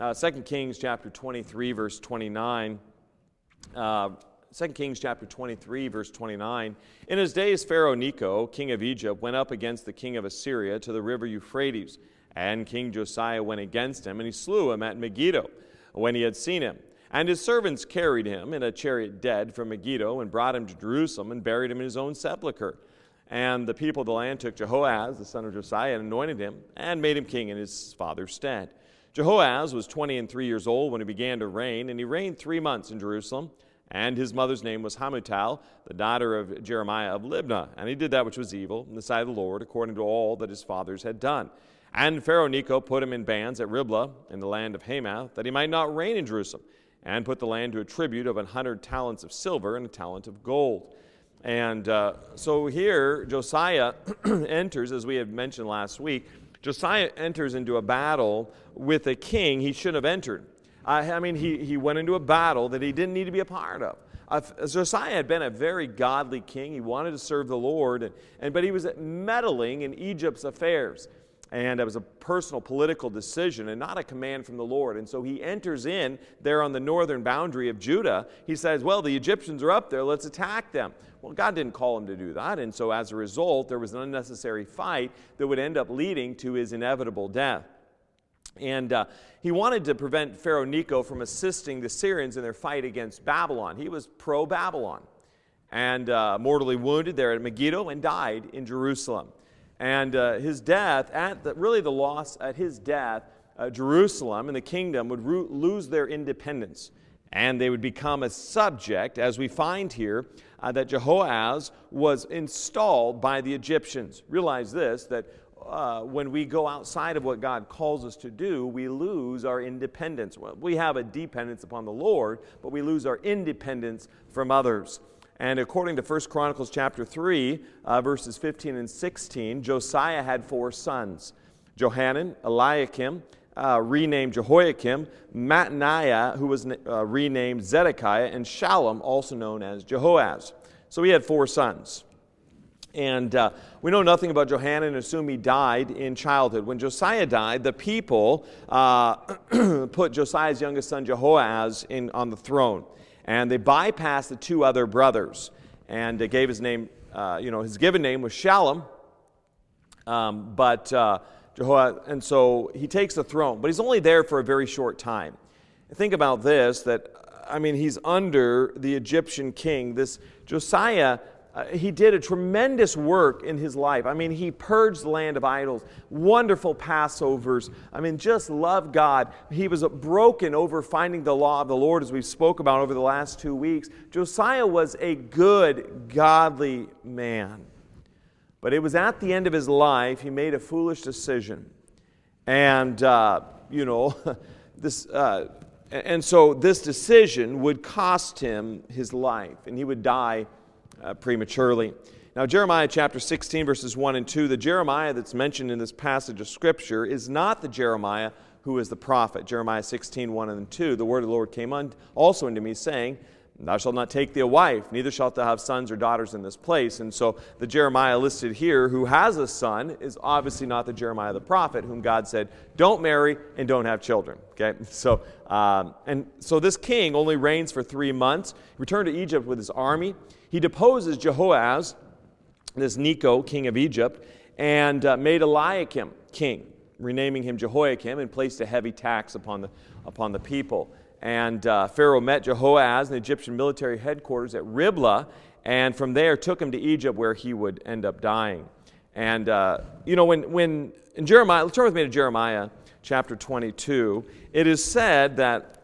uh, 2 Kings chapter 23, verse 29. Uh, 2 Kings chapter 23, verse 29. In his days, Pharaoh Necho, king of Egypt, went up against the king of Assyria to the river Euphrates. And King Josiah went against him, and he slew him at Megiddo when he had seen him. And his servants carried him in a chariot dead from Megiddo and brought him to Jerusalem and buried him in his own sepulchre. And the people of the land took Jehoaz, the son of Josiah, and anointed him and made him king in his father's stead. Jehoahaz was 20 and 3 years old when he began to reign, and he reigned three months in Jerusalem. And his mother's name was Hamutal, the daughter of Jeremiah of Libnah. And he did that which was evil in the sight of the Lord, according to all that his fathers had done. And Pharaoh Necho put him in bands at Riblah in the land of Hamath, that he might not reign in Jerusalem, and put the land to a tribute of a hundred talents of silver and a talent of gold. And uh, so here, Josiah enters, as we had mentioned last week, Josiah enters into a battle with a king he shouldn't have entered. I mean, he, he went into a battle that he didn't need to be a part of. Uh, Josiah had been a very godly king. He wanted to serve the Lord, and, and, but he was meddling in Egypt's affairs. And it was a personal political decision and not a command from the Lord. And so he enters in there on the northern boundary of Judah. He says, Well, the Egyptians are up there, let's attack them. Well, God didn't call him to do that. And so as a result, there was an unnecessary fight that would end up leading to his inevitable death. And uh, he wanted to prevent Pharaoh Necho from assisting the Syrians in their fight against Babylon. He was pro Babylon and uh, mortally wounded there at Megiddo and died in Jerusalem. And uh, his death, at the, really the loss at his death, uh, Jerusalem and the kingdom would lose their independence. And they would become a subject, as we find here, uh, that Jehoahaz was installed by the Egyptians. Realize this that uh, when we go outside of what God calls us to do, we lose our independence. Well, we have a dependence upon the Lord, but we lose our independence from others. And according to 1 Chronicles chapter 3, uh, verses 15 and 16, Josiah had four sons Johanan, Eliakim, uh, renamed Jehoiakim, Mattaniah, who was uh, renamed Zedekiah, and Shallum, also known as Jehoaz. So he had four sons. And uh, we know nothing about Johanan and assume he died in childhood. When Josiah died, the people uh, put Josiah's youngest son Jehoaz in, on the throne. And they bypassed the two other brothers and uh, gave his name, uh, you know, his given name was Shallum. Um, but uh, Jehoaz, and so he takes the throne, but he's only there for a very short time. Think about this that, I mean, he's under the Egyptian king. This Josiah uh, he did a tremendous work in his life. I mean, he purged the land of idols, wonderful Passovers. I mean, just loved God. He was broken over finding the law of the Lord, as we've spoke about over the last two weeks. Josiah was a good, godly man. But it was at the end of his life, he made a foolish decision. And, uh, you know, this. Uh, and so this decision would cost him his life, and he would die uh, prematurely. Now, Jeremiah chapter 16, verses 1 and 2, the Jeremiah that's mentioned in this passage of Scripture is not the Jeremiah who is the prophet. Jeremiah 16, 1 and 2, the word of the Lord came on, also unto me, saying, Thou shalt not take thee a wife, neither shalt thou have sons or daughters in this place. And so the Jeremiah listed here, who has a son, is obviously not the Jeremiah the prophet, whom God said, Don't marry and don't have children. Okay? So, um, and so this king only reigns for three months, he returned to Egypt with his army. He deposes Jehoaz, this Necho, king of Egypt, and uh, made Eliakim king, renaming him Jehoiakim, and placed a heavy tax upon the, upon the people. And uh, Pharaoh met Jehoaz in the Egyptian military headquarters at Riblah, and from there took him to Egypt, where he would end up dying. And, uh, you know, when, when in Jeremiah, turn with me to Jeremiah chapter 22. It is said that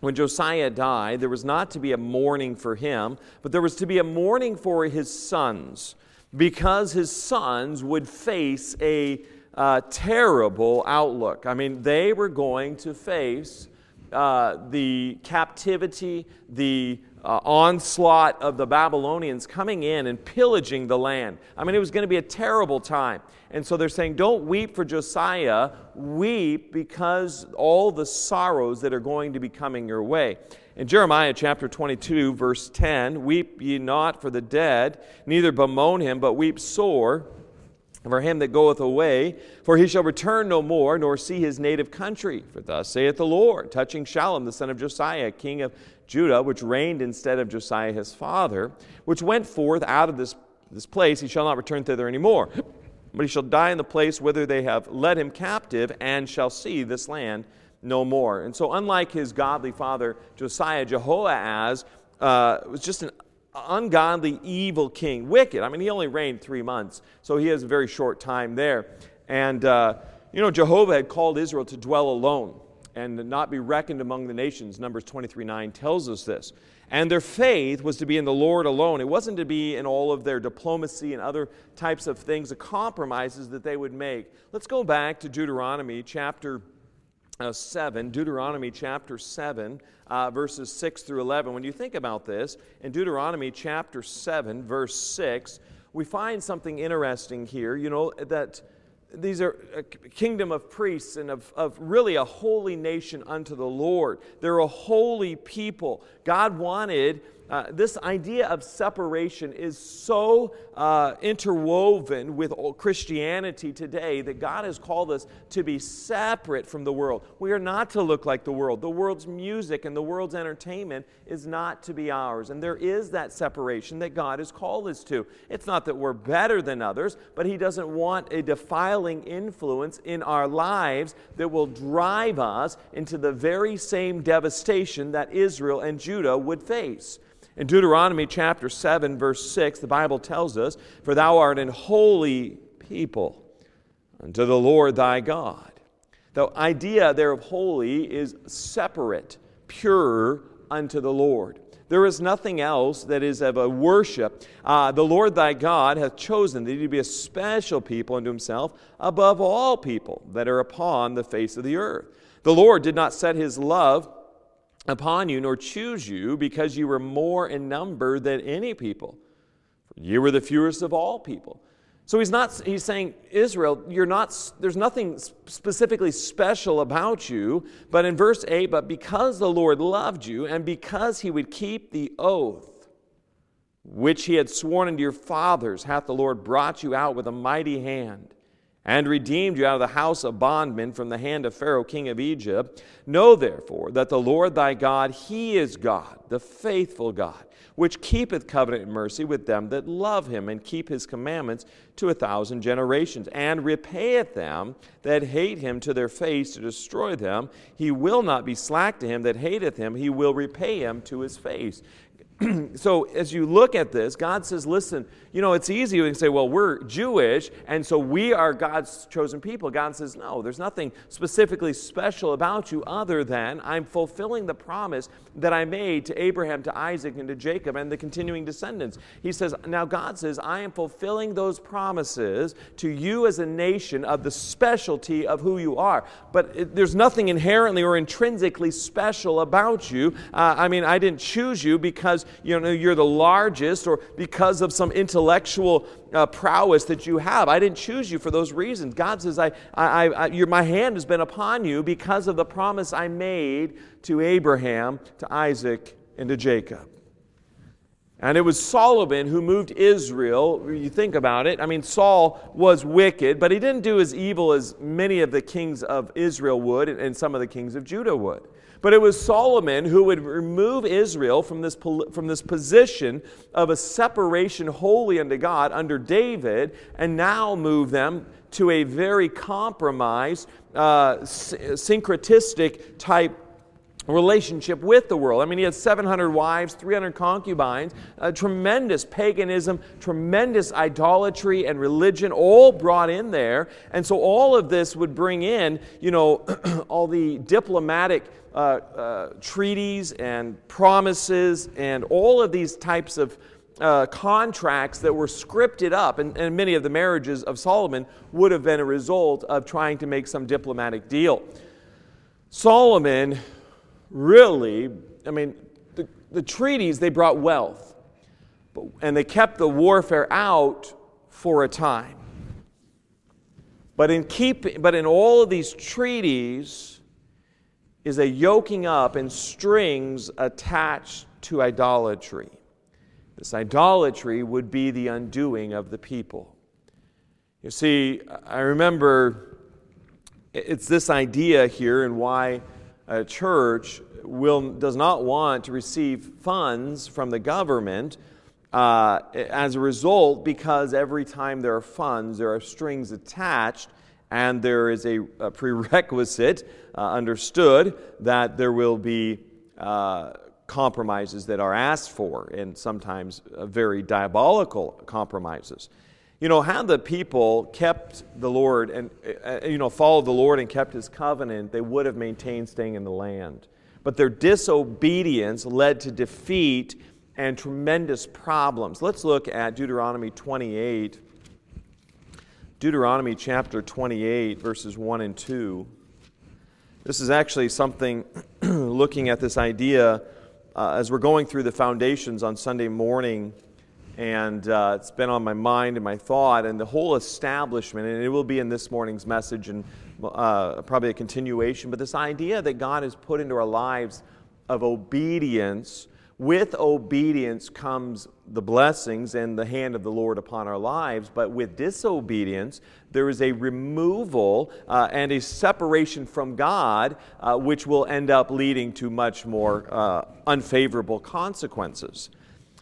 when Josiah died, there was not to be a mourning for him, but there was to be a mourning for his sons, because his sons would face a uh, terrible outlook. I mean, they were going to face uh, the captivity, the uh, onslaught of the Babylonians coming in and pillaging the land. I mean, it was going to be a terrible time. And so they're saying, don't weep for Josiah, weep because all the sorrows that are going to be coming your way. In Jeremiah chapter 22, verse 10, weep ye not for the dead, neither bemoan him, but weep sore for him that goeth away, for he shall return no more, nor see his native country. For thus saith the Lord, touching Shallum, the son of Josiah, king of Judah, which reigned instead of Josiah his father, which went forth out of this, this place, he shall not return thither any more. But he shall die in the place whither they have led him captive, and shall see this land no more. And so, unlike his godly father Josiah, Jehoahaz uh, was just an ungodly, evil king, wicked. I mean, he only reigned three months, so he has a very short time there. And, uh, you know, Jehovah had called Israel to dwell alone and not be reckoned among the nations. Numbers 23 9 tells us this. And their faith was to be in the Lord alone. It wasn't to be in all of their diplomacy and other types of things, the compromises that they would make. Let's go back to Deuteronomy chapter uh, 7, Deuteronomy chapter 7, uh, verses 6 through 11. When you think about this, in Deuteronomy chapter 7, verse 6, we find something interesting here. You know, that these are a kingdom of priests and of, of really a holy nation unto the Lord. They're a holy people. God wanted uh, this idea of separation is so uh, interwoven with Christianity today that God has called us to be separate from the world. We are not to look like the world. The world's music and the world's entertainment is not to be ours. And there is that separation that God has called us to. It's not that we're better than others, but He doesn't want a defiling influence in our lives that will drive us into the very same devastation that Israel and Judah would face. In Deuteronomy chapter 7, verse 6, the Bible tells us, For thou art an holy people unto the Lord thy God. The idea there of holy is separate, pure unto the Lord. There is nothing else that is of a worship. Uh, the Lord thy God hath chosen thee to be a special people unto himself above all people that are upon the face of the earth. The Lord did not set his love upon you, nor choose you, because you were more in number than any people. You were the fewest of all people. So he's not he's saying Israel, you're not there's nothing specifically special about you, but in verse 8, but because the Lord loved you and because he would keep the oath which he had sworn unto your fathers, hath the Lord brought you out with a mighty hand and redeemed you out of the house of bondmen from the hand of Pharaoh, king of Egypt. Know therefore that the Lord thy God, he is God, the faithful God, which keepeth covenant and mercy with them that love him and keep his commandments to a thousand generations, and repayeth them that hate him to their face to destroy them. He will not be slack to him that hateth him, he will repay him to his face. so as you look at this, God says, listen, you know, it's easy to say, well, we're Jewish, and so we are God's chosen people. God says, no, there's nothing specifically special about you other than I'm fulfilling the promise that I made to Abraham, to Isaac, and to Jacob, and the continuing descendants. He says, now God says, I am fulfilling those promises to you as a nation of the specialty of who you are. But it, there's nothing inherently or intrinsically special about you. Uh, I mean, I didn't choose you because you know you're the largest or because of some intellectual intellectual uh, prowess that you have. I didn't choose you for those reasons. God says, I, I, I, your, My hand has been upon you because of the promise I made to Abraham, to Isaac, and to Jacob. And it was Solomon who moved Israel. You think about it. I mean, Saul was wicked, but he didn't do as evil as many of the kings of Israel would and some of the kings of Judah would. But it was Solomon who would remove Israel from this, from this position of a separation wholly unto God under David and now move them to a very compromised, uh, syncretistic type relationship with the world. I mean, he had 700 wives, 300 concubines, tremendous paganism, tremendous idolatry and religion, all brought in there. And so all of this would bring in, you know, all the diplomatic uh, uh, treaties and promises and all of these types of uh, contracts that were scripted up, and, and many of the marriages of Solomon would have been a result of trying to make some diplomatic deal. Solomon really, I mean, the, the treaties, they brought wealth, but, and they kept the warfare out for a time. But in, keep, but in all of these treaties, is a yoking up and strings attached to idolatry. This idolatry would be the undoing of the people. You see, I remember it's this idea here and why a church will, does not want to receive funds from the government uh, as a result because every time there are funds, there are strings attached, and there is a, a prerequisite uh, understood that there will be uh, compromises that are asked for, and sometimes uh, very diabolical compromises. You know, had the people kept the Lord and, uh, you know, followed the Lord and kept his covenant, they would have maintained staying in the land. But their disobedience led to defeat and tremendous problems. Let's look at Deuteronomy 28. Deuteronomy chapter 28, verses 1 and 2. This is actually something, looking at this idea, uh, as we're going through the foundations on Sunday morning and uh, it's been on my mind and my thought, and the whole establishment, and it will be in this morning's message and uh, probably a continuation, but this idea that God has put into our lives of obedience. With obedience comes the blessings and the hand of the Lord upon our lives, but with disobedience, there is a removal uh, and a separation from God, uh, which will end up leading to much more uh, unfavorable consequences.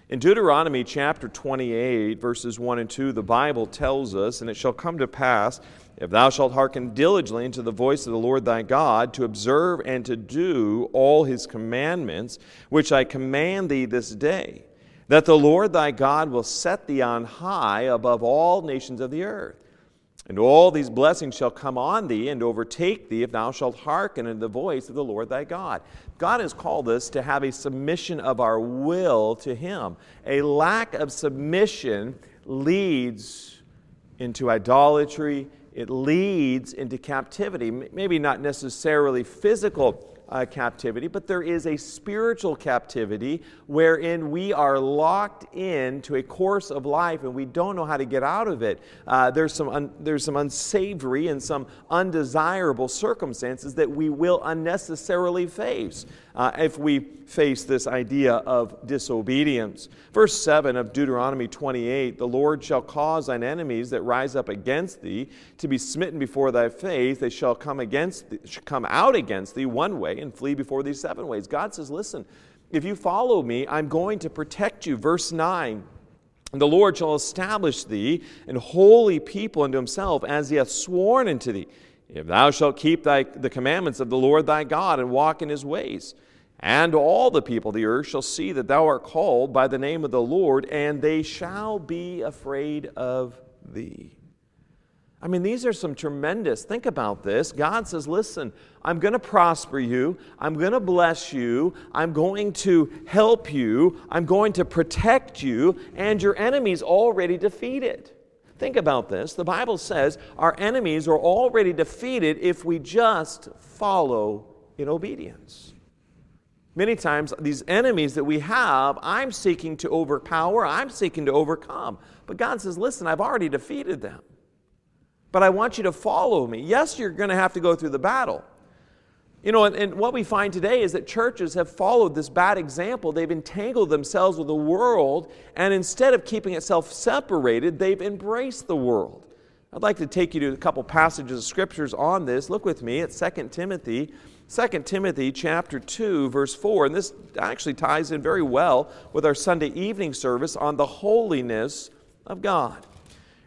In Deuteronomy chapter 28, verses 1 and 2, the Bible tells us, And it shall come to pass, if thou shalt hearken diligently unto the voice of the Lord thy God, to observe and to do all his commandments, which I command thee this day, that the Lord thy God will set thee on high above all nations of the earth. And all these blessings shall come on thee and overtake thee if thou shalt hearken unto the voice of the Lord thy God. God has called us to have a submission of our will to Him. A lack of submission leads into idolatry, it leads into captivity. Maybe not necessarily physical uh, captivity, but there is a spiritual captivity wherein we are locked into a course of life and we don't know how to get out of it. Uh, there's, some un- there's some unsavory and some undesirable circumstances that we will unnecessarily face uh, if we face this idea of disobedience. Verse 7 of Deuteronomy 28 The Lord shall cause thine enemies that rise up against thee to be smitten before thy face. They shall come, against thee, come out against thee one way and flee before thee seven ways. God says, Listen, if you follow me, I'm going to protect you. Verse 9. The Lord shall establish thee an holy people unto himself, as he hath sworn unto thee. If thou shalt keep thy, the commandments of the Lord thy God and walk in his ways. And all the people of the earth shall see that thou art called by the name of the Lord, and they shall be afraid of thee. I mean, these are some tremendous. Think about this. God says, Listen, I'm going to prosper you. I'm going to bless you. I'm going to help you. I'm going to protect you. And your enemies already defeated. Think about this. The Bible says our enemies are already defeated if we just follow in obedience. Many times, these enemies that we have, I'm seeking to overpower, I'm seeking to overcome. But God says, listen, I've already defeated them. But I want you to follow me. Yes, you're going to have to go through the battle. You know, and, and, what we find today is that churches have followed this bad example. They've entangled themselves with the world, and instead of keeping itself separated, they've embraced the world. I'd like to take you to a couple passages of scriptures on this. Look with me at 2 Timothy 2 Timothy chapter 2 verse 4 and this actually ties in very well with our Sunday evening service on the holiness of God.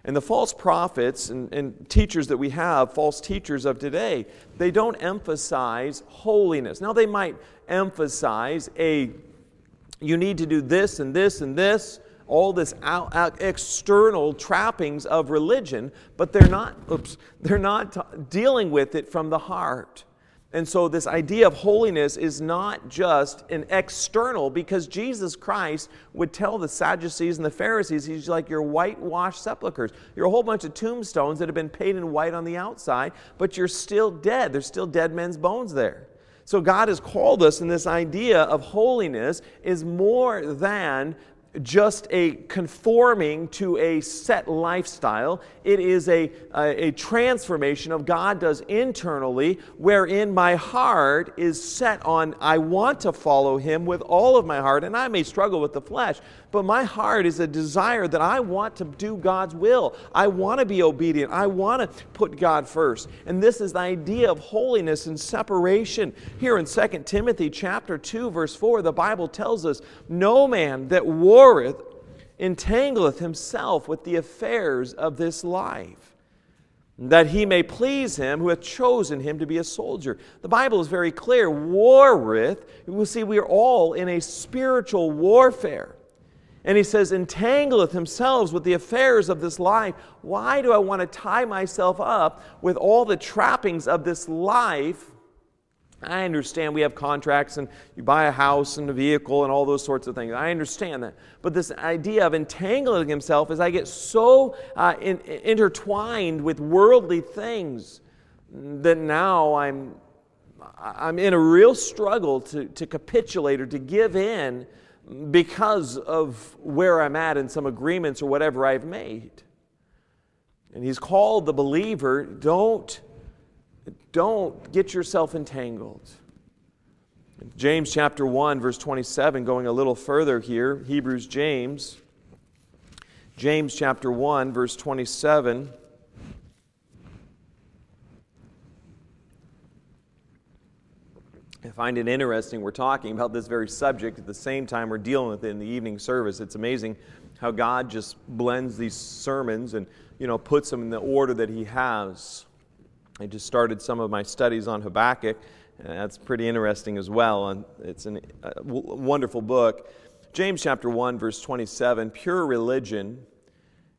And the false prophets and, and, teachers that we have, false teachers of today, they don't emphasize holiness. Now, they might emphasize a, you need to do this and this and this, all this out, out external trappings of religion, but they're not, oops, they're not t- dealing with it from the heart. And so, this idea of holiness is not just an external, because Jesus Christ would tell the Sadducees and the Pharisees, He's like your whitewashed sepulchres. You're a whole bunch of tombstones that have been painted white on the outside, but you're still dead. There's still dead men's bones there. So, God has called us, and this idea of holiness is more than just a conforming to a set lifestyle. It is a, a, a, transformation of God does internally, wherein my heart is set on, I want to follow Him with all of my heart. And I may struggle with the flesh, but my heart is a desire that I want to do God's will. I want to be obedient. I want to put God first. And this is the idea of holiness and separation. Here in 2 Timothy chapter 2 verse 4, the Bible tells us, "No man that warreth entangleth himself with the affairs of this life." that he may please him who hath chosen him to be a soldier. The Bible is very clear. Warreth, we see we are all in a spiritual warfare. And he says, entangleth himself with the affairs of this life. Why do I want to tie myself up with all the trappings of this life? I understand we have contracts and you buy a house and a vehicle and all those sorts of things. I understand that. But this idea of entangling himself is I get so uh, in, intertwined with worldly things that now I'm, I'm in a real struggle to, to capitulate or to give in because of where I'm at in some agreements or whatever I've made. And he's called the believer, don't, don't get yourself entangled. James chapter 1, verse 27, going a little further here, Hebrews James. James chapter 1, verse 27. I find it interesting we're talking about this very subject at the same time we're dealing with it in the evening service. It's amazing how God just blends these sermons and you know puts them in the order that He has. I just started some of my studies on Habakkuk, and that's pretty interesting as well. And it's a wonderful book. James chapter 1, verse 27 pure religion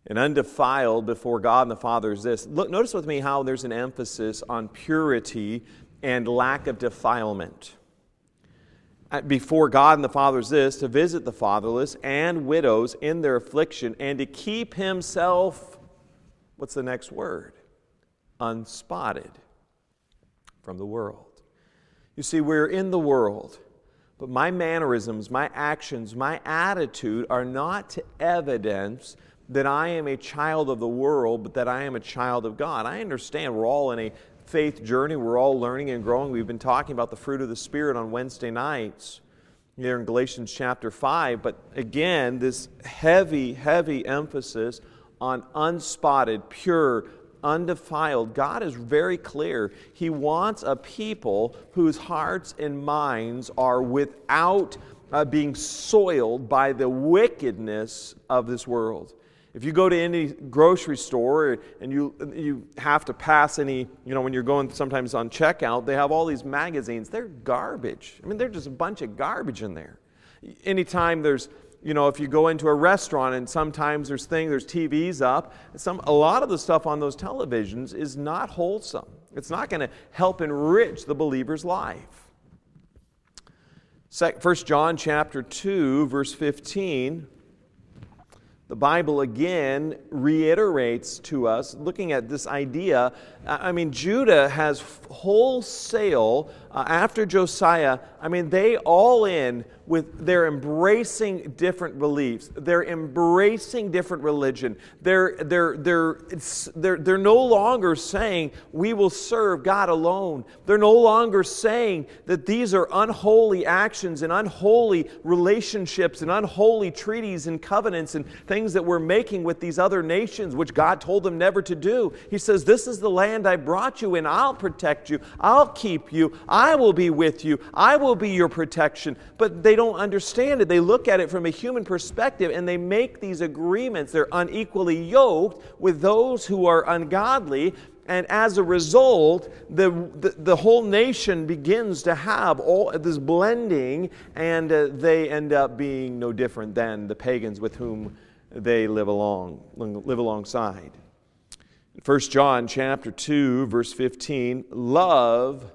and undefiled before God and the Father is this. Look, notice with me how there's an emphasis on purity and lack of defilement. Uh, before God and the Father is this to visit the fatherless and widows in their affliction and to keep himself, what's the next word? Unspotted from the world. You see, we're in the world, but my mannerisms, my actions, my attitude are not to evidence that I am a child of the world, but that I am a child of God. I understand we're all in a faith journey. We're all learning and growing. We've been talking about the fruit of the Spirit on Wednesday nights here in Galatians chapter 5. But again, this heavy, heavy emphasis on unspotted, pure, undefiled. God is very clear. He wants a people whose hearts and minds are without uh, being soiled by the wickedness of this world. If you go to any grocery store and you, you have to pass any, you know, when you're going sometimes on checkout, they have all these magazines. They're garbage. I mean, they're just a bunch of garbage in there. Anytime there's, you know, if you go into a restaurant and sometimes there's things, there's TVs up, some, a lot of the stuff on those televisions is not wholesome. It's not going to help enrich the believer's life. 1 John chapter 2, verse 15 the Bible again reiterates to us, looking at this idea. I mean, Judah has wholesale, uh, after Josiah, I mean, they all in with they're embracing different beliefs. They're embracing different religion. They're, they're, they're, they're, they're no longer saying, we will serve God alone. They're no longer saying that these are unholy actions and unholy relationships and unholy treaties and covenants and things that we're making with these other nations, which God told them never to do. He says, This is the land I brought you in. I'll protect you. I'll keep you. I will be with you. I will be your protection. But they don't understand it. They look at it from a human perspective and they make these agreements. They're unequally yoked with those who are ungodly. And as a result, the, the, the whole nation begins to have all this blending, and uh, they end up being no different than the pagans with whom they live along live alongside. 1 John chapter 2 verse 15 love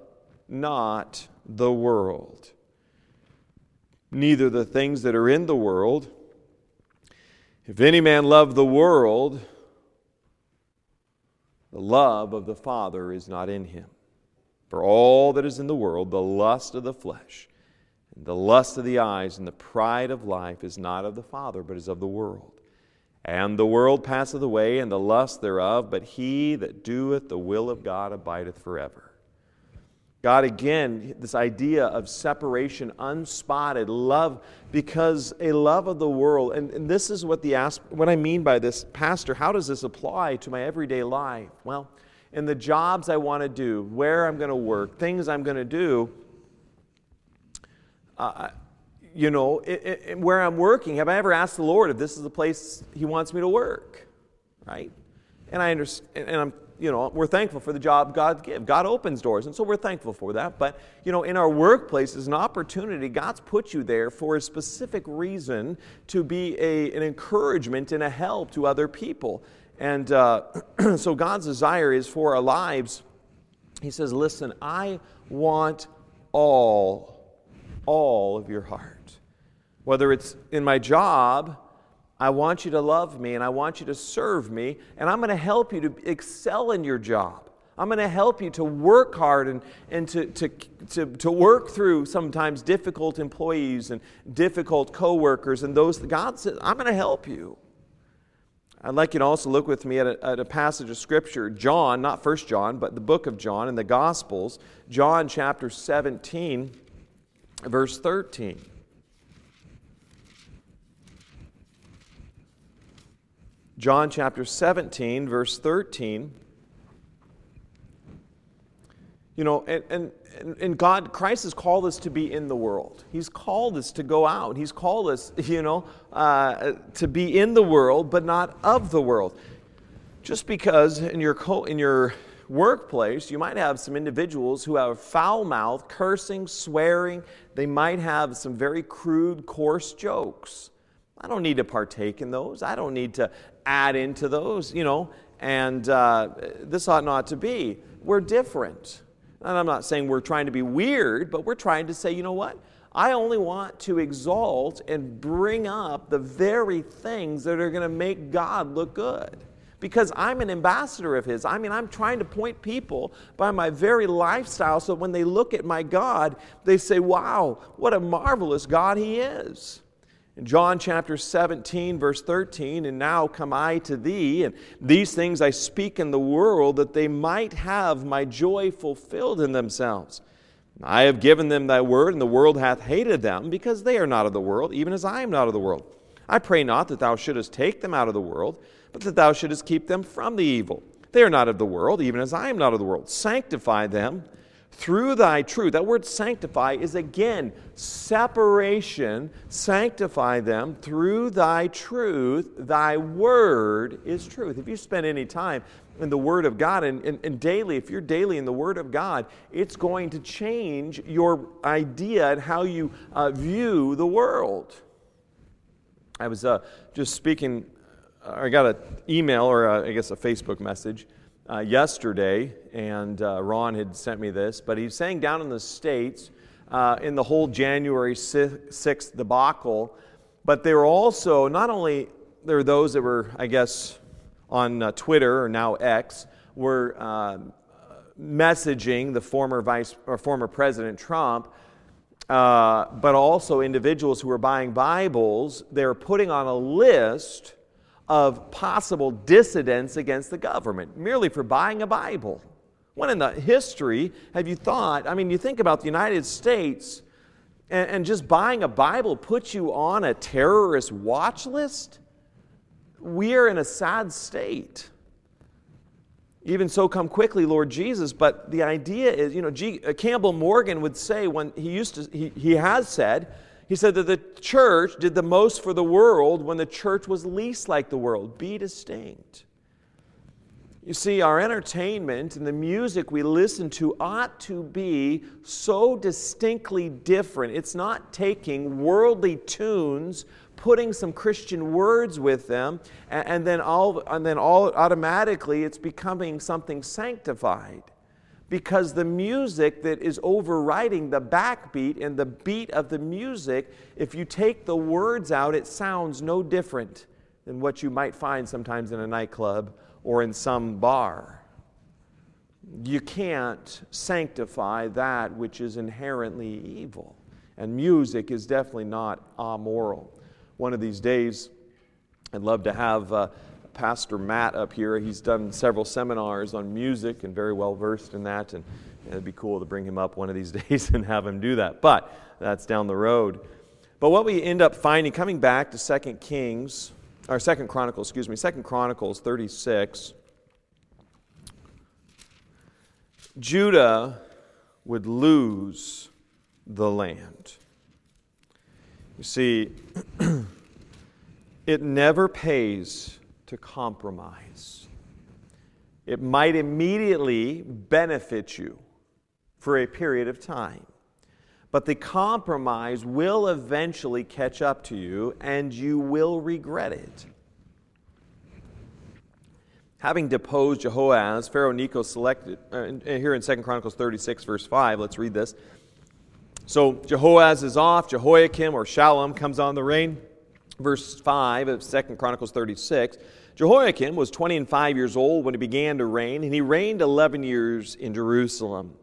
not the world neither the things that are in the world. If any man love the world, the love of the Father is not in him. For all that is in the world, the lust of the flesh, and The lust of the eyes and the pride of life is not of the Father, but is of the world. And the world passeth away, and the lust thereof, but he that doeth the will of God abideth forever. God, again, this idea of separation, unspotted love, because a love of the world, and, and this is what, the, what I mean by this, Pastor, how does this apply to my everyday life? Well, in the jobs I want to do, where I'm going to work, things I'm going to do, uh, you know, it, it, where I'm working, have I ever asked the Lord if this is the place He wants me to work? Right? And I understand, and I'm, you know, we're thankful for the job God gives. God opens doors, and so we're thankful for that. But, you know, in our workplace is an opportunity. God's put you there for a specific reason to be a, an encouragement and a help to other people. And uh, so God's desire is for our lives. He says, Listen, I want all, all of your heart. Whether it's in my job, I want you to love me and I want you to serve me, and I'm going to help you to excel in your job. I'm going to help you to work hard and, and to, to, to, to work through sometimes difficult employees and difficult coworkers and those. God says, I'm going to help you. I'd like you to also look with me at a, at a, passage of Scripture, John, not First John, but the book of John in the Gospels, John chapter 17, verse 13. John chapter 17, verse 13. You know, and, and and God, Christ has called us to be in the world. He's called us to go out. He's called us, you know, uh, to be in the world, but not of the world. Just because in your, co- in your workplace, you might have some individuals who have foul mouth, cursing, swearing. They might have some very crude, coarse jokes. I don't need to partake in those. I don't need to add into those, you know, and uh, this ought not to be. We're different. And I'm not saying we're trying to be weird, but we're trying to say, you know what? I only want to exalt and bring up the very things that are going to make God look good. Because I'm an ambassador of His. I mean, I'm trying to point people by my very lifestyle so when they look at my God, they say, wow, what a marvelous God He is. In John chapter 17, verse 13, and now come I to thee, and these things I speak in the world, that they might have my joy fulfilled in themselves. I have given them thy word, and the world hath hated them, because they are not of the world, even as I am not of the world. I pray not that thou shouldest take them out of the world, but that thou shouldest keep them from the evil. They are not of the world, even as I am not of the world. Sanctify them through thy truth. That word sanctify is again separation. Sanctify them through thy truth. Thy word is truth. If you spend any time in the Word of God and, and, and, daily, if you're daily in the Word of God, it's going to change your idea and how you uh, view the world. I was uh, just speaking, I got an email or a, I guess a Facebook message uh, yesterday, and uh, Ron had sent me this, but he's saying down in the States, uh, in the whole January 6th debacle, but they were also, not only there were those that were, I guess, on uh, Twitter or now X, were uh, messaging the former vice or former President Trump, uh, but also individuals who were buying Bibles. They're putting on a list of possible dissidents against the government merely for buying a Bible. When in the history have you thought? I mean, you think about the United States, and, and just buying a Bible puts you on a terrorist watch list? We are in a sad state. Even so, come quickly, Lord Jesus. But the idea is, you know, G, uh, Campbell Morgan would say when he used to, he, he has said, he said that the church did the most for the world when the church was least like the world. Be distinct. You see, our entertainment and the music we listen to ought to be so distinctly different. It's not taking worldly tunes, putting some Christian words with them, and, then, all, and then all automatically it's becoming something sanctified because the music that is overriding the backbeat and the beat of the music, if you take the words out, it sounds no different than what you might find sometimes in a nightclub or in some bar. You can't sanctify that which is inherently evil. And music is definitely not amoral. One of these days, I'd love to have uh, Pastor Matt up here. He's done several seminars on music and very well versed in that. And it'd be cool to bring him up one of these days and have him do that. But that's down the road. But what we end up finding, coming back to Second Kings, or Second Chronicles, excuse me, Second Chronicles 36, Judah would lose the land. You see, it never pays to compromise. It might immediately benefit you for a period of time, but the compromise will eventually catch up to you and you will regret it. Having deposed Jehoaz, Pharaoh Necho selected, uh, here in 2 Chronicles 36, verse 5, let's read this. So Jehoaz is off, Jehoiakim or Shallum comes on the reign. Verse 5 of 2 Chronicles 36 Jehoiakim was 20 and 5 years old when he began to reign, and he reigned 11 years in Jerusalem.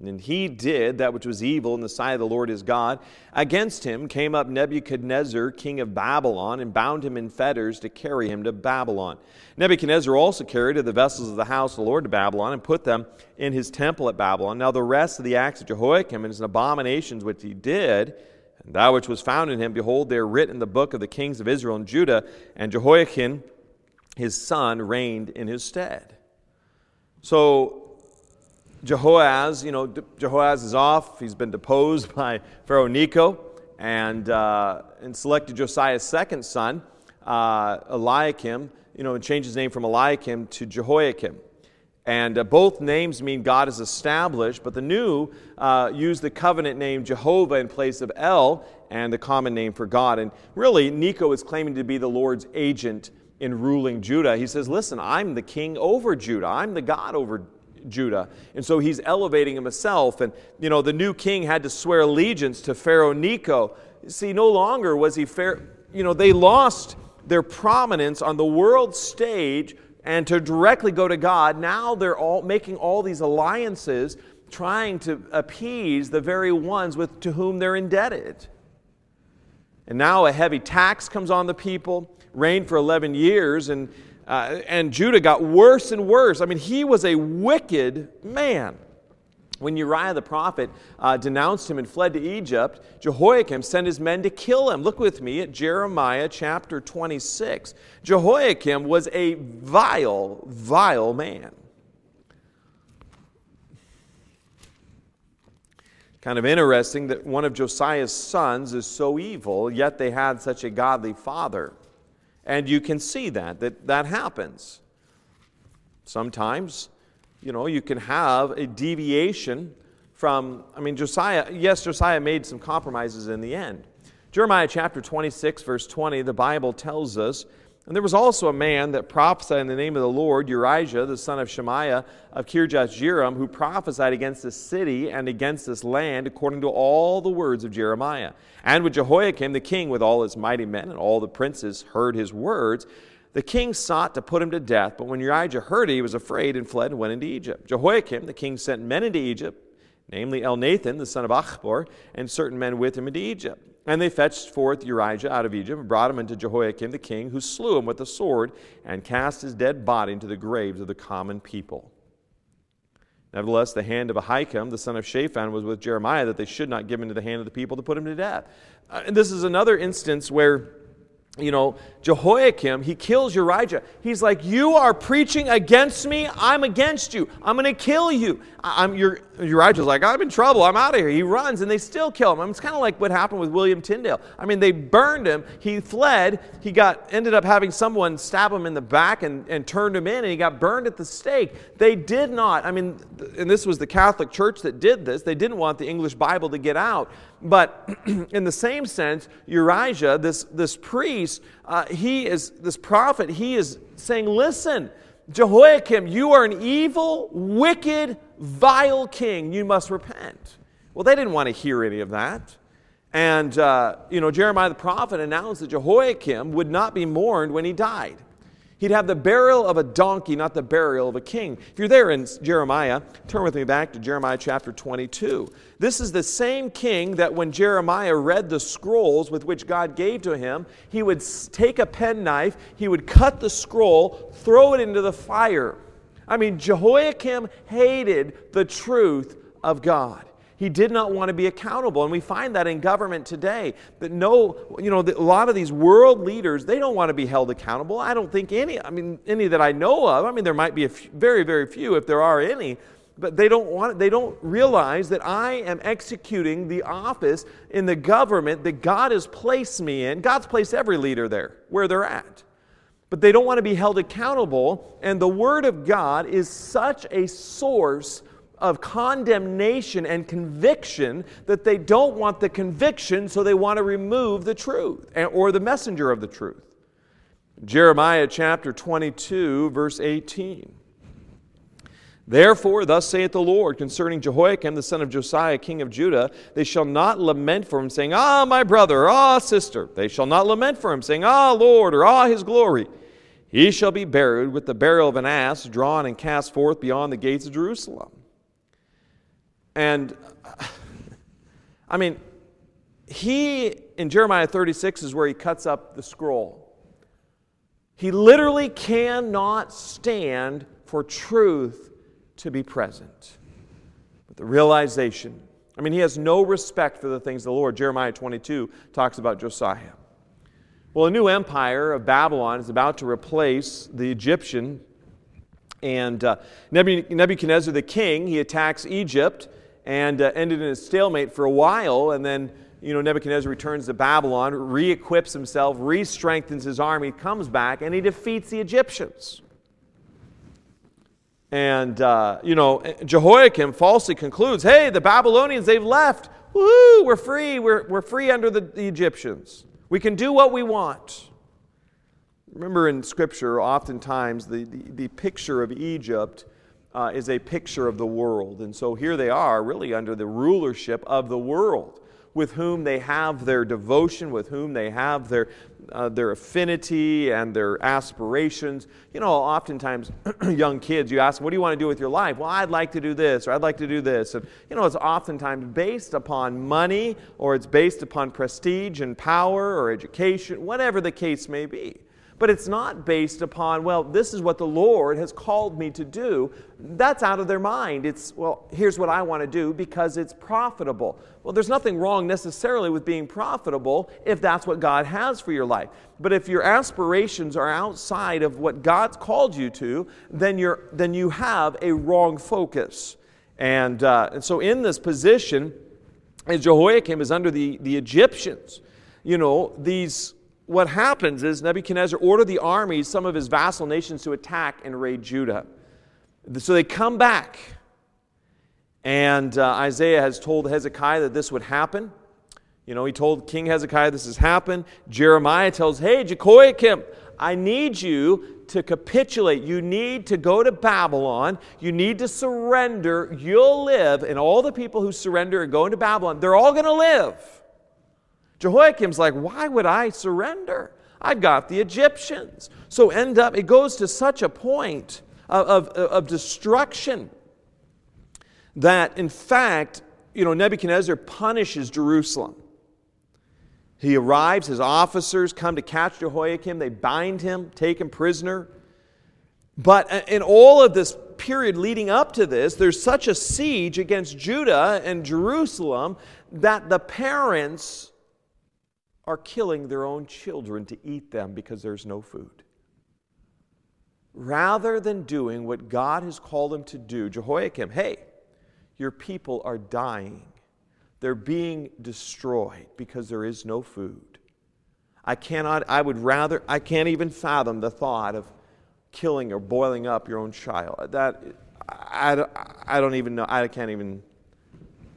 And he did that which was evil in the sight of the Lord his God. Against him came up Nebuchadnezzar, king of Babylon, and bound him in fetters to carry him to Babylon. Nebuchadnezzar also carried the vessels of the house of the Lord to Babylon and put them in his temple at Babylon. Now, the rest of the acts of Jehoiakim and his abominations which he did, and that which was found in him, behold, they are written in the book of the kings of Israel and Judah, and Jehoiakim, his son, reigned in his stead. So, Jehoaz, you know, Jehoaz is off. He's been deposed by Pharaoh Necho and, uh, and selected Josiah's second son, uh, Eliakim, you know, and changed his name from Eliakim to Jehoiakim. And uh, both names mean God is established, but the new uh, use the covenant name Jehovah in place of El and the common name for God. And really, Necho is claiming to be the Lord's agent in ruling Judah. He says, Listen, I'm the king over Judah, I'm the God over Judah. And so he's elevating himself. And, you know, the new king had to swear allegiance to Pharaoh Necho. See, no longer was he fair, you know, they lost their prominence on the world stage and to directly go to God. Now they're all making all these alliances trying to appease the very ones with, to whom they're indebted. And now a heavy tax comes on the people, reigned for 11 years, and uh, and Judah got worse and worse. I mean, he was a wicked man. When Uriah the prophet uh, denounced him and fled to Egypt, Jehoiakim sent his men to kill him. Look with me at Jeremiah chapter 26. Jehoiakim was a vile, vile man. Kind of interesting that one of Josiah's sons is so evil, yet they had such a godly father. And you can see that, that that happens. Sometimes, you know, you can have a deviation from, I mean, Josiah, yes, Josiah made some compromises in the end. Jeremiah chapter 26, verse 20, the Bible tells us and there was also a man that prophesied in the name of the Lord, Urijah, the son of Shemaiah of Kirjath Jearim, who prophesied against this city and against this land according to all the words of Jeremiah. And when Jehoiakim the king, with all his mighty men and all the princes, heard his words, the king sought to put him to death. But when Urijah heard it, he was afraid and fled and went into Egypt. Jehoiakim the king sent men into Egypt, namely Elnathan, the son of Achbor, and certain men with him into Egypt. And they fetched forth Urijah out of Egypt and brought him unto Jehoiakim the king, who slew him with a sword and cast his dead body into the graves of the common people. Nevertheless, the hand of Ahikam, the son of Shaphan, was with Jeremiah that they should not give him into the hand of the people to put him to death. Uh, and this is another instance where you know, Jehoiakim, he kills Urijah. He's like, You are preaching against me. I'm against you. I'm going to kill you. I'm, Urijah's like, I'm in trouble. I'm out of here. He runs and they still kill him. I mean, it's kind of like what happened with William Tyndale. I mean, they burned him. He fled. He got ended up having someone stab him in the back and, and turned him in, and he got burned at the stake. They did not, I mean, and this was the Catholic Church that did this. They didn't want the English Bible to get out. But in the same sense, Urijah, this, this priest, uh, he is, this prophet, he is saying, Listen, Jehoiakim, you are an evil, wicked, vile king. You must repent. Well, they didn't want to hear any of that. And, uh, you know, Jeremiah the prophet announced that Jehoiakim would not be mourned when he died. He'd have the burial of a donkey, not the burial of a king. If you're there in Jeremiah, turn with me back to Jeremiah chapter 22. This is the same king that when Jeremiah read the scrolls with which God gave to him, he would take a penknife, he would cut the scroll, throw it into the fire. I mean, Jehoiakim hated the truth of God. He did not want to be accountable. And we find that in government today. That no, you know, a lot of these world leaders, they don't want to be held accountable. I don't think any, I mean, any that I know of. I mean, there might be a few, very, very few if there are any. But they don't want they don't realize that I am executing the office in the government that God has placed me in. God's placed every leader there where they're at. But they don't want to be held accountable. And the Word of God is such a source of condemnation and conviction that they don't want the conviction, so they want to remove the truth or the messenger of the truth. Jeremiah chapter 22, verse 18. Therefore, thus saith the Lord concerning Jehoiakim, the son of Josiah, king of Judah, they shall not lament for him, saying, Ah, my brother, ah, sister. They shall not lament for him, saying, Ah, Lord, or Ah, his glory. He shall be buried with the burial of an ass, drawn and cast forth beyond the gates of Jerusalem. And I mean, he, in Jeremiah 36, is where he cuts up the scroll. He literally cannot stand for truth to be present. But the realization, I mean, he has no respect for the things of the Lord. Jeremiah 22 talks about Josiah. Well, a new empire of Babylon is about to replace the Egyptian. And uh, Nebuchadnezzar the king, he attacks Egypt and uh, ended in a stalemate for a while. And then, you know, Nebuchadnezzar returns to Babylon, re equips himself, re strengthens his army, comes back, and he defeats the Egyptians. And, uh, you know, Jehoiakim falsely concludes hey, the Babylonians, they've left. Woohoo, we're free. We're, we're free under the, the Egyptians. We can do what we want. Remember in Scripture, oftentimes the, the, the picture of Egypt uh, is a picture of the world. And so here they are, really under the rulership of the world, with whom they have their devotion, with whom they have their, uh, their affinity and their aspirations. You know, oftentimes, young kids, you ask What do you want to do with your life? Well, I'd like to do this, or I'd like to do this. And, you know, it's oftentimes based upon money, or it's based upon prestige and power, or education, whatever the case may be but it's not based upon, well, this is what the Lord has called me to do. That's out of their mind. It's, well, here's what I want to do because it's profitable. Well, there's nothing wrong necessarily with being profitable if that's what God has for your life. But if your aspirations are outside of what God's called you to, then, you're, then you have a wrong focus. And, uh, and so, in this position, as Jehoiakim is under the, the Egyptians, you know, these what happens is Nebuchadnezzar ordered the armies, some of his vassal nations, to attack and raid Judah. So they come back. And uh, Isaiah has told Hezekiah that this would happen. You know, he told King Hezekiah this has happened. Jeremiah tells, Hey, Jehoiakim, I need you to capitulate. You need to go to Babylon. You need to surrender. You'll live. And all the people who surrender and go into Babylon, they're all going to live. Jehoiakim's like, why would I surrender? I've got the Egyptians. So end up, it goes to such a point of, of, of destruction that, in fact, you know, Nebuchadnezzar punishes Jerusalem. He arrives, his officers come to catch Jehoiakim, they bind him, take him prisoner. But in all of this period leading up to this, there's such a siege against Judah and Jerusalem that the parents are killing their own children to eat them because there's no food. Rather than doing what God has called them to do, Jehoiakim, hey, your people are dying. They're being destroyed because there is no food. I cannot, I would rather, I can't even fathom the thought of killing or boiling up your own child. That, I, I don't even know, I can't even,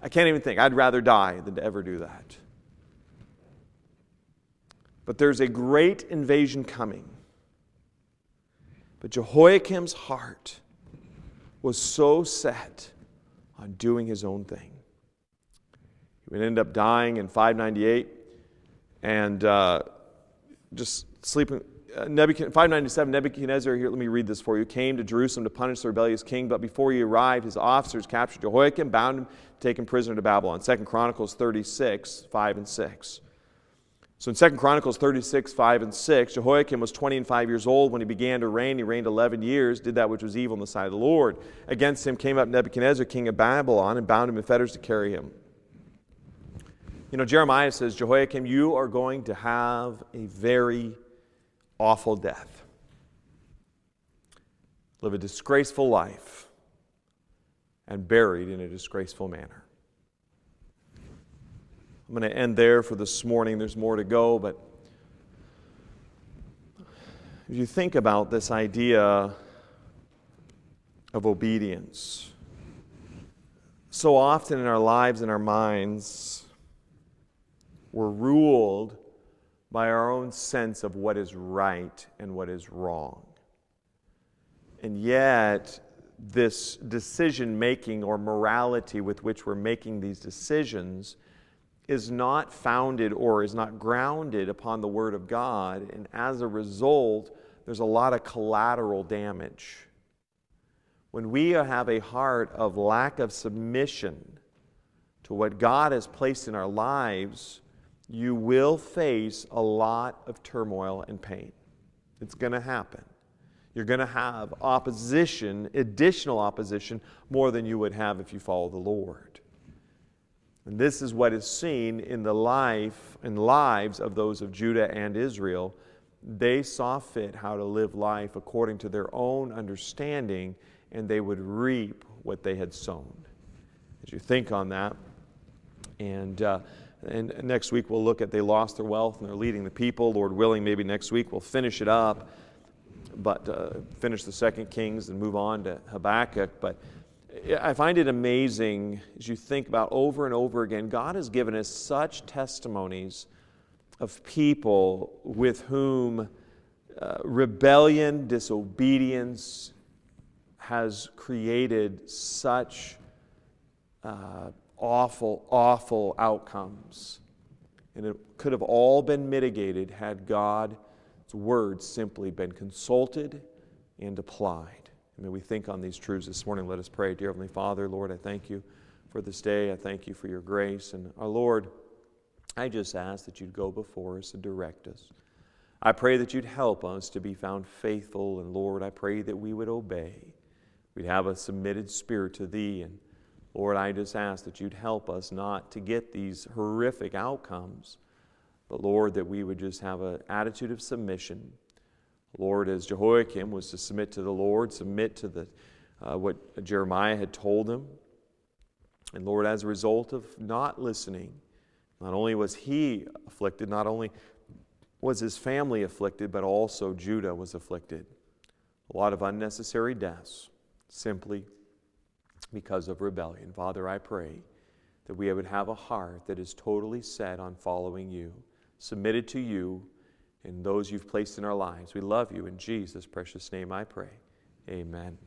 I can't even think. I'd rather die than to ever do that. But there's a great invasion coming. But Jehoiakim's heart was so set on doing his own thing. He would end up dying in 598 and uh, just sleeping. uh, Nebuchadnezzar, 597, Nebuchadnezzar, here, let me read this for you, came to Jerusalem to punish the rebellious king, but before he arrived, his officers captured Jehoiakim, bound him, taken him prisoner to Babylon. Second Chronicles 36, 5 and 6. So in Second Chronicles 36, 5 and 6, Jehoiakim was 20 and 5 years old when he began to reign. He reigned 11 years, did that which was evil in the sight of the Lord. Against him came up Nebuchadnezzar, king of Babylon, and bound him in fetters to carry him. You know, Jeremiah says, Jehoiakim, you are going to have a very awful death. Live a disgraceful life and buried in a disgraceful manner. I'm going to end there for this morning. There's more to go, but if you think about this idea of obedience, so often in our lives and our minds, we're ruled by our own sense of what is right and what is wrong. And yet, this decision making or morality with which we're making these decisions is not founded or is not grounded upon the Word of God. And as a result, there's a lot of collateral damage. When we have a heart of lack of submission to what God has placed in our lives, you will face a lot of turmoil and pain. It's going to happen. You're going to have opposition, additional opposition, more than you would have if you follow the Lord. And this is what is seen in the life and lives of those of Judah and Israel. They saw fit how to live life according to their own understanding, and they would reap what they had sown. As you think on that, and uh, and next week we'll look at they lost their wealth and they're leading the people. Lord willing, maybe next week we'll finish it up, but uh, finish the second Kings and move on to Habakkuk. But I find it amazing as you think about over and over again, God has given us such testimonies of people with whom uh, rebellion, disobedience has created such. Uh, awful, awful outcomes. And it could have all been mitigated had God's word simply been consulted and applied. May we think on these truths this morning. Let us pray. Dear Heavenly Father, Lord, I thank you for this day. I thank you for your grace. And our Lord, I just ask that you'd go before us and direct us. I pray that you'd help us to be found faithful. And Lord, I pray that we would obey. We'd have a submitted spirit to thee and Lord, I just ask that you'd help us not to get these horrific outcomes, but Lord, that we would just have an attitude of submission. Lord, as Jehoiakim was to submit to the Lord, submit to the, uh, what Jeremiah had told him. And Lord, as a result of not listening, not only was he afflicted, not only was his family afflicted, but also Judah was afflicted. A lot of unnecessary deaths simply because of rebellion. Father, I pray that we would have a heart that is totally set on following you, submitted to you and those you've placed in our lives. We love you. In Jesus' precious name I pray. Amen.